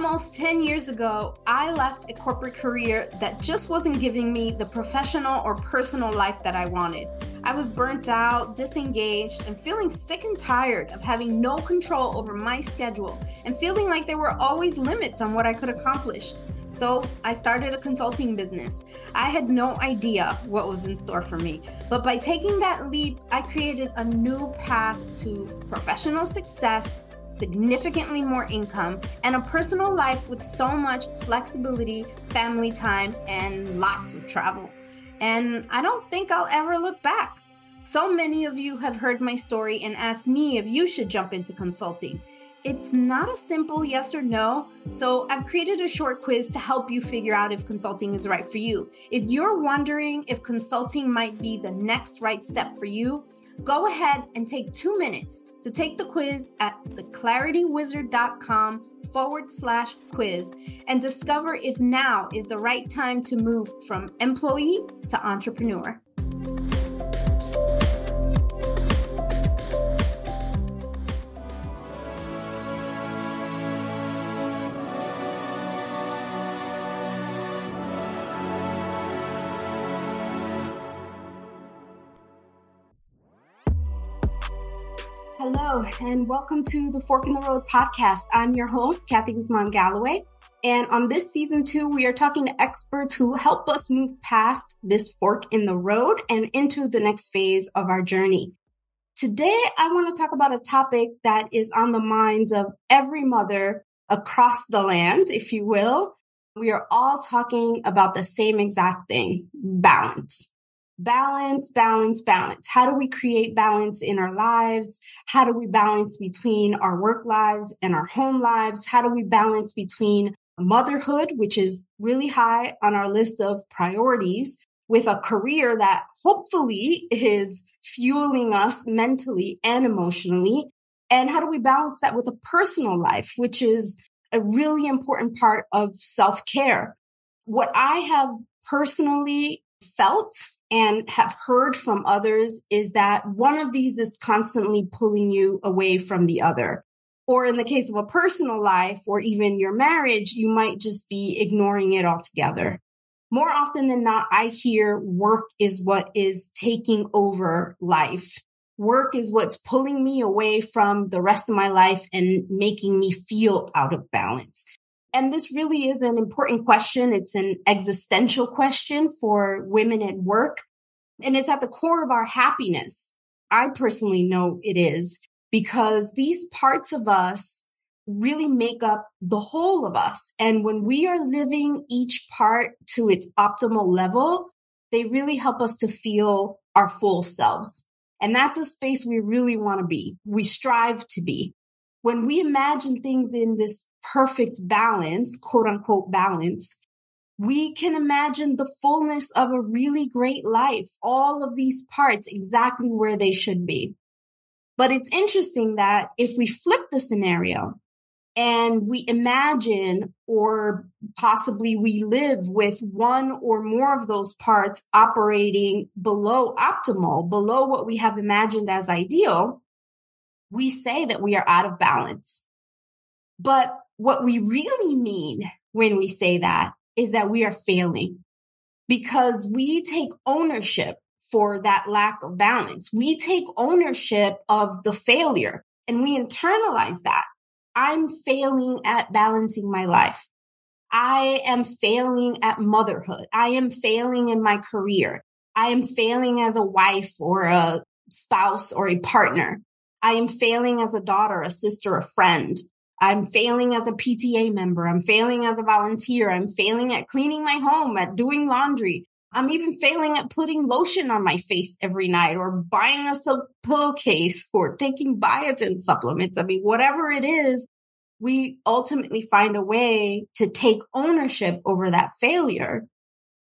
Almost 10 years ago, I left a corporate career that just wasn't giving me the professional or personal life that I wanted. I was burnt out, disengaged, and feeling sick and tired of having no control over my schedule and feeling like there were always limits on what I could accomplish. So I started a consulting business. I had no idea what was in store for me. But by taking that leap, I created a new path to professional success significantly more income, and a personal life with so much flexibility, family time, and lots of travel. And I don't think I'll ever look back. So many of you have heard my story and asked me if you should jump into consulting. It's not a simple yes or no, so I've created a short quiz to help you figure out if consulting is right for you. If you're wondering if consulting might be the next right step for you, go ahead and take two minutes to take the quiz at theclaritywizard.com forward slash quiz and discover if now is the right time to move from employee to entrepreneur. And welcome to the Fork in the Road podcast. I'm your host, Kathy Guzman Galloway. And on this season two, we are talking to experts who help us move past this fork in the road and into the next phase of our journey. Today, I want to talk about a topic that is on the minds of every mother across the land, if you will. We are all talking about the same exact thing, balance balance, balance, balance. How do we create balance in our lives? How do we balance between our work lives and our home lives? How do we balance between motherhood, which is really high on our list of priorities, with a career that hopefully is fueling us mentally and emotionally? And how do we balance that with a personal life, which is a really important part of self care? What I have personally felt and have heard from others is that one of these is constantly pulling you away from the other. Or in the case of a personal life or even your marriage, you might just be ignoring it altogether. More often than not, I hear work is what is taking over life. Work is what's pulling me away from the rest of my life and making me feel out of balance. And this really is an important question. It's an existential question for women at work. And it's at the core of our happiness. I personally know it is because these parts of us really make up the whole of us. And when we are living each part to its optimal level, they really help us to feel our full selves. And that's a space we really want to be. We strive to be. When we imagine things in this perfect balance, quote unquote balance, we can imagine the fullness of a really great life, all of these parts exactly where they should be. But it's interesting that if we flip the scenario and we imagine or possibly we live with one or more of those parts operating below optimal, below what we have imagined as ideal, we say that we are out of balance. But what we really mean when we say that is that we are failing because we take ownership for that lack of balance. We take ownership of the failure and we internalize that. I'm failing at balancing my life. I am failing at motherhood. I am failing in my career. I am failing as a wife or a spouse or a partner. I am failing as a daughter, a sister, a friend. I'm failing as a PTA member. I'm failing as a volunteer. I'm failing at cleaning my home, at doing laundry. I'm even failing at putting lotion on my face every night or buying a pillowcase or taking biotin supplements. I mean, whatever it is, we ultimately find a way to take ownership over that failure.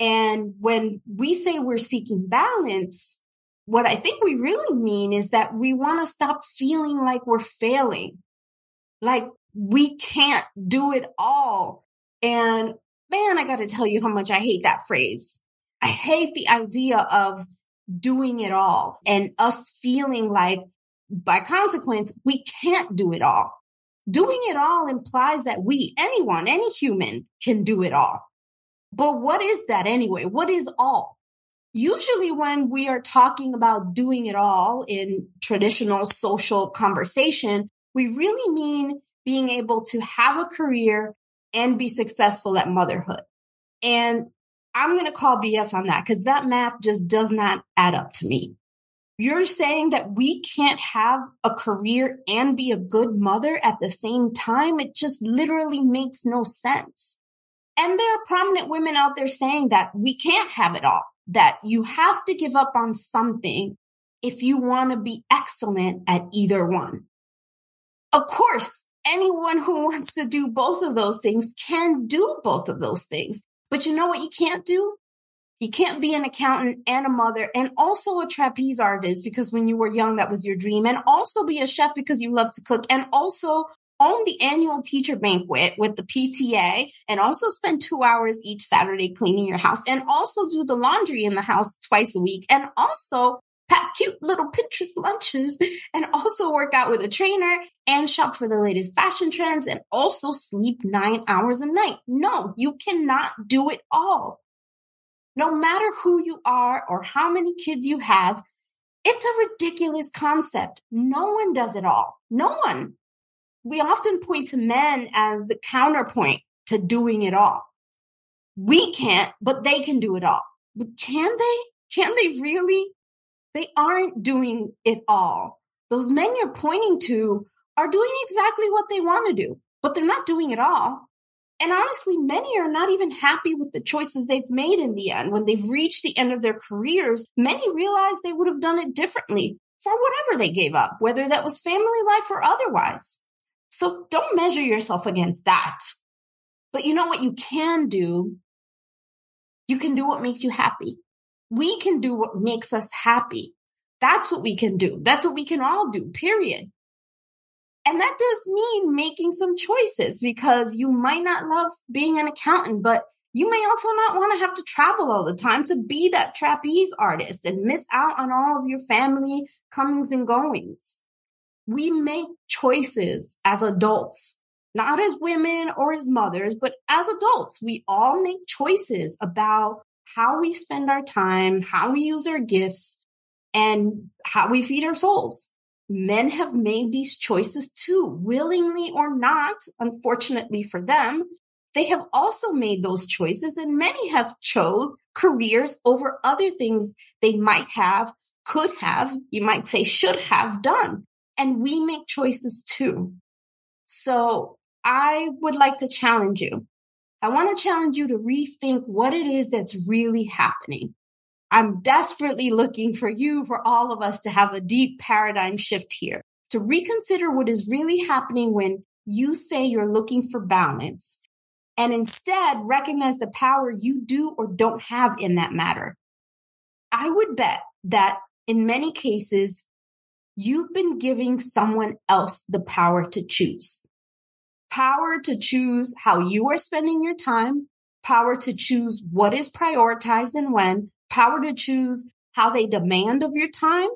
And when we say we're seeking balance, what I think we really mean is that we want to stop feeling like we're failing. Like we can't do it all. And man, I got to tell you how much I hate that phrase. I hate the idea of doing it all and us feeling like by consequence, we can't do it all. Doing it all implies that we, anyone, any human can do it all. But what is that anyway? What is all? Usually when we are talking about doing it all in traditional social conversation, we really mean being able to have a career and be successful at motherhood. And I'm going to call BS on that because that math just does not add up to me. You're saying that we can't have a career and be a good mother at the same time. It just literally makes no sense. And there are prominent women out there saying that we can't have it all, that you have to give up on something if you want to be excellent at either one. Of course, anyone who wants to do both of those things can do both of those things. But you know what you can't do? You can't be an accountant and a mother and also a trapeze artist because when you were young, that was your dream and also be a chef because you love to cook and also own the annual teacher banquet with the PTA and also spend two hours each Saturday cleaning your house and also do the laundry in the house twice a week and also pack cute little Pinterest lunches and also work out with a trainer and shop for the latest fashion trends and also sleep nine hours a night. No, you cannot do it all. No matter who you are or how many kids you have, it's a ridiculous concept. No one does it all. No one. We often point to men as the counterpoint to doing it all. We can't, but they can do it all. But can they? Can they really? They aren't doing it all. Those men you're pointing to are doing exactly what they want to do, but they're not doing it all. And honestly, many are not even happy with the choices they've made in the end. When they've reached the end of their careers, many realize they would have done it differently for whatever they gave up, whether that was family life or otherwise. So don't measure yourself against that. But you know what you can do? You can do what makes you happy. We can do what makes us happy. That's what we can do. That's what we can all do, period. And that does mean making some choices because you might not love being an accountant, but you may also not want to have to travel all the time to be that trapeze artist and miss out on all of your family comings and goings. We make choices as adults, not as women or as mothers, but as adults. We all make choices about how we spend our time, how we use our gifts, and how we feed our souls. Men have made these choices too, willingly or not, unfortunately for them. They have also made those choices and many have chose careers over other things they might have, could have, you might say should have done. And we make choices too. So I would like to challenge you. I want to challenge you to rethink what it is that's really happening. I'm desperately looking for you, for all of us to have a deep paradigm shift here, to reconsider what is really happening when you say you're looking for balance and instead recognize the power you do or don't have in that matter. I would bet that in many cases, you've been giving someone else the power to choose. Power to choose how you are spending your time, power to choose what is prioritized and when, power to choose how they demand of your time.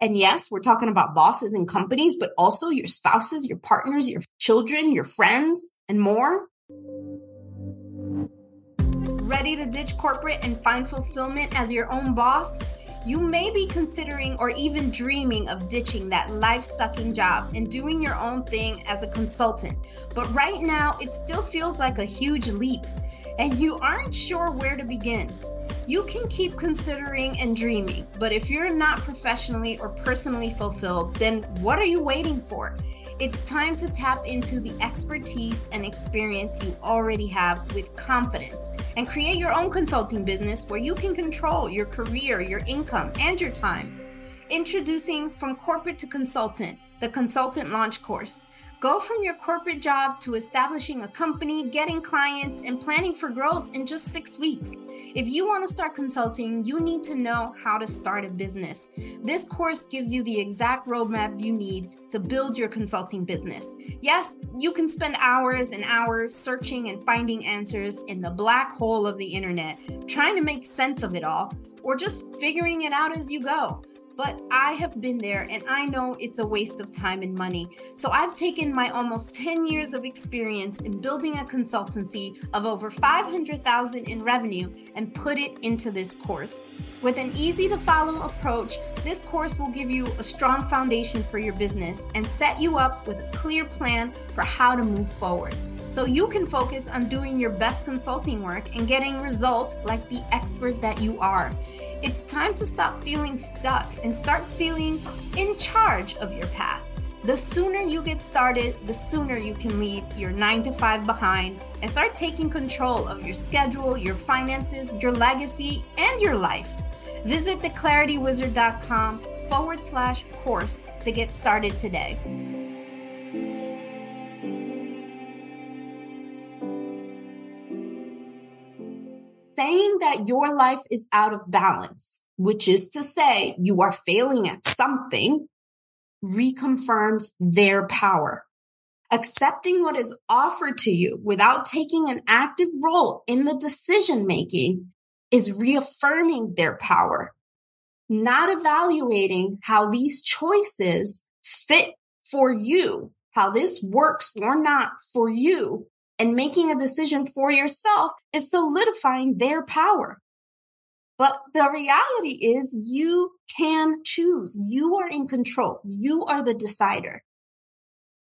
And yes, we're talking about bosses and companies, but also your spouses, your partners, your children, your friends, and more. Ready to ditch corporate and find fulfillment as your own boss? You may be considering or even dreaming of ditching that life sucking job and doing your own thing as a consultant. But right now, it still feels like a huge leap, and you aren't sure where to begin. You can keep considering and dreaming, but if you're not professionally or personally fulfilled, then what are you waiting for? It's time to tap into the expertise and experience you already have with confidence and create your own consulting business where you can control your career, your income, and your time. Introducing From Corporate to Consultant, the Consultant Launch Course. Go from your corporate job to establishing a company, getting clients, and planning for growth in just six weeks. If you want to start consulting, you need to know how to start a business. This course gives you the exact roadmap you need to build your consulting business. Yes, you can spend hours and hours searching and finding answers in the black hole of the internet, trying to make sense of it all, or just figuring it out as you go. But I have been there and I know it's a waste of time and money. So I've taken my almost 10 years of experience in building a consultancy of over 500,000 in revenue and put it into this course. With an easy to follow approach, this course will give you a strong foundation for your business and set you up with a clear plan for how to move forward. So you can focus on doing your best consulting work and getting results like the expert that you are. It's time to stop feeling stuck and start feeling in charge of your path. The sooner you get started, the sooner you can leave your nine to five behind and start taking control of your schedule, your finances, your legacy, and your life. Visit theclaritywizard.com forward slash course to get started today. That your life is out of balance, which is to say you are failing at something, reconfirms their power. Accepting what is offered to you without taking an active role in the decision making is reaffirming their power, not evaluating how these choices fit for you, how this works or not for you, and making a decision for yourself is solidifying their power. But the reality is you can choose. You are in control. You are the decider.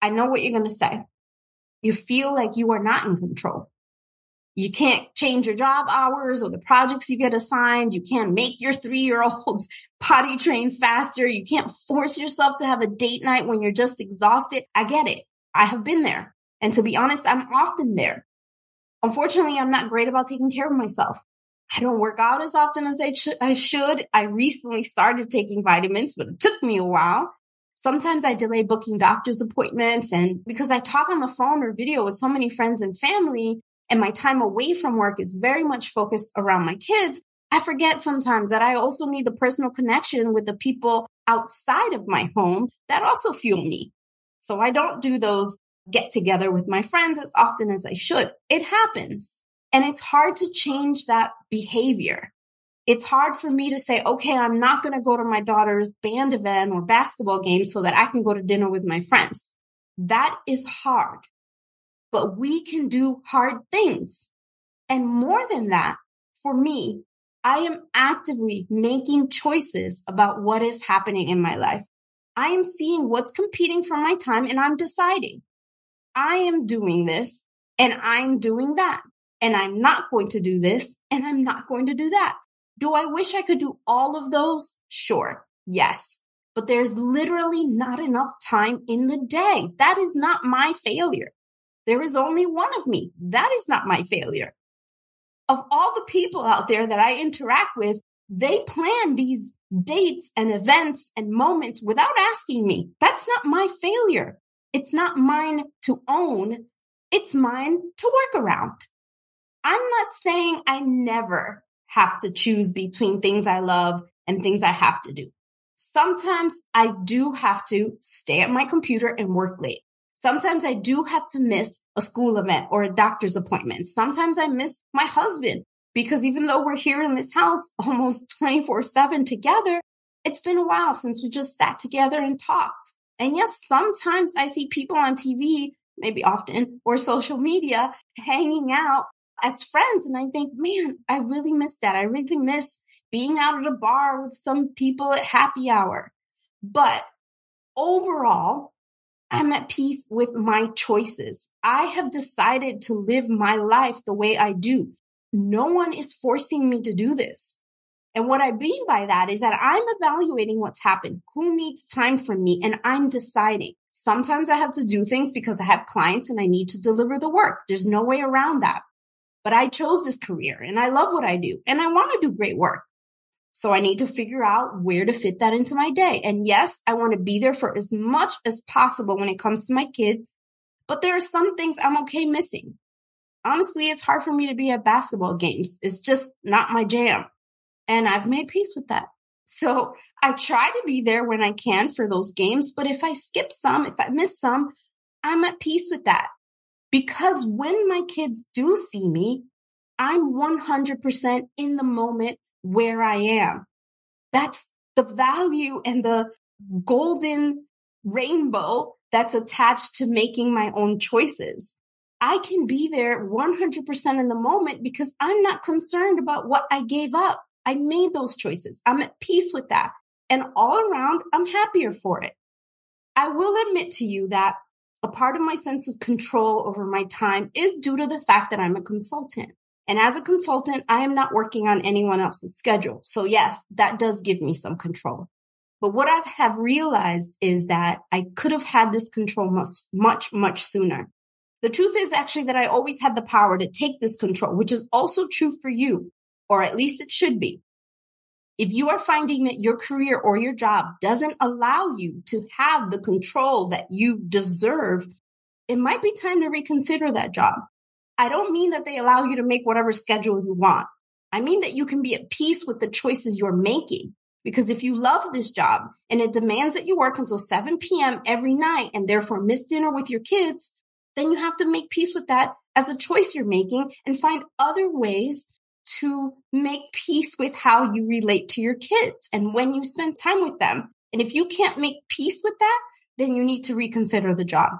I know what you're going to say. You feel like you are not in control. You can't change your job hours or the projects you get assigned. You can't make your three year olds potty train faster. You can't force yourself to have a date night when you're just exhausted. I get it. I have been there. And to be honest, I'm often there. Unfortunately, I'm not great about taking care of myself. I don't work out as often as I, I should. I recently started taking vitamins, but it took me a while. Sometimes I delay booking doctor's appointments and because I talk on the phone or video with so many friends and family, and my time away from work is very much focused around my kids, I forget sometimes that I also need the personal connection with the people outside of my home that also fuel me. So I don't do those get together with my friends as often as I should. It happens. And it's hard to change that behavior. It's hard for me to say, okay, I'm not going to go to my daughter's band event or basketball game so that I can go to dinner with my friends. That is hard but we can do hard things. And more than that, for me, I am actively making choices about what is happening in my life. I am seeing what's competing for my time and I'm deciding I am doing this and I'm doing that. And I'm not going to do this and I'm not going to do that. Do I wish I could do all of those? Sure. Yes. But there's literally not enough time in the day. That is not my failure. There is only one of me. That is not my failure. Of all the people out there that I interact with, they plan these dates and events and moments without asking me. That's not my failure. It's not mine to own. It's mine to work around. I'm not saying I never have to choose between things I love and things I have to do. Sometimes I do have to stay at my computer and work late. Sometimes I do have to miss a school event or a doctor's appointment. Sometimes I miss my husband because even though we're here in this house almost 24 seven together, it's been a while since we just sat together and talked. And yes, sometimes I see people on TV, maybe often, or social media hanging out as friends. And I think, man, I really miss that. I really miss being out at a bar with some people at happy hour. But overall, I'm at peace with my choices. I have decided to live my life the way I do. No one is forcing me to do this. And what I mean by that is that I'm evaluating what's happened, who needs time from me, and I'm deciding. Sometimes I have to do things because I have clients and I need to deliver the work. There's no way around that. But I chose this career and I love what I do and I want to do great work. So I need to figure out where to fit that into my day. And yes, I want to be there for as much as possible when it comes to my kids, but there are some things I'm okay missing. Honestly, it's hard for me to be at basketball games. It's just not my jam. And I've made peace with that. So I try to be there when I can for those games. But if I skip some, if I miss some, I'm at peace with that. Because when my kids do see me, I'm 100% in the moment where I am. That's the value and the golden rainbow that's attached to making my own choices. I can be there 100% in the moment because I'm not concerned about what I gave up. I made those choices. I'm at peace with that. And all around, I'm happier for it. I will admit to you that a part of my sense of control over my time is due to the fact that I'm a consultant. And as a consultant, I am not working on anyone else's schedule. So yes, that does give me some control. But what I have realized is that I could have had this control much, much, much sooner. The truth is actually that I always had the power to take this control, which is also true for you, or at least it should be. If you are finding that your career or your job doesn't allow you to have the control that you deserve, it might be time to reconsider that job. I don't mean that they allow you to make whatever schedule you want. I mean that you can be at peace with the choices you're making. Because if you love this job and it demands that you work until 7 p.m. every night and therefore miss dinner with your kids, then you have to make peace with that as a choice you're making and find other ways to make peace with how you relate to your kids and when you spend time with them. And if you can't make peace with that, then you need to reconsider the job.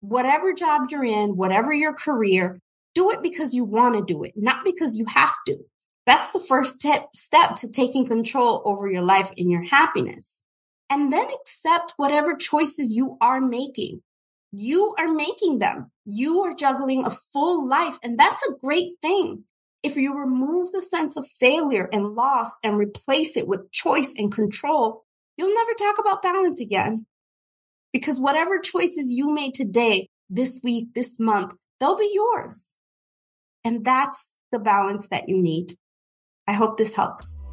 Whatever job you're in, whatever your career, do it because you want to do it, not because you have to. That's the first step, step to taking control over your life and your happiness. And then accept whatever choices you are making. You are making them. You are juggling a full life, and that's a great thing. If you remove the sense of failure and loss and replace it with choice and control, you'll never talk about balance again. Because whatever choices you made today, this week, this month, they'll be yours. And that's the balance that you need. I hope this helps.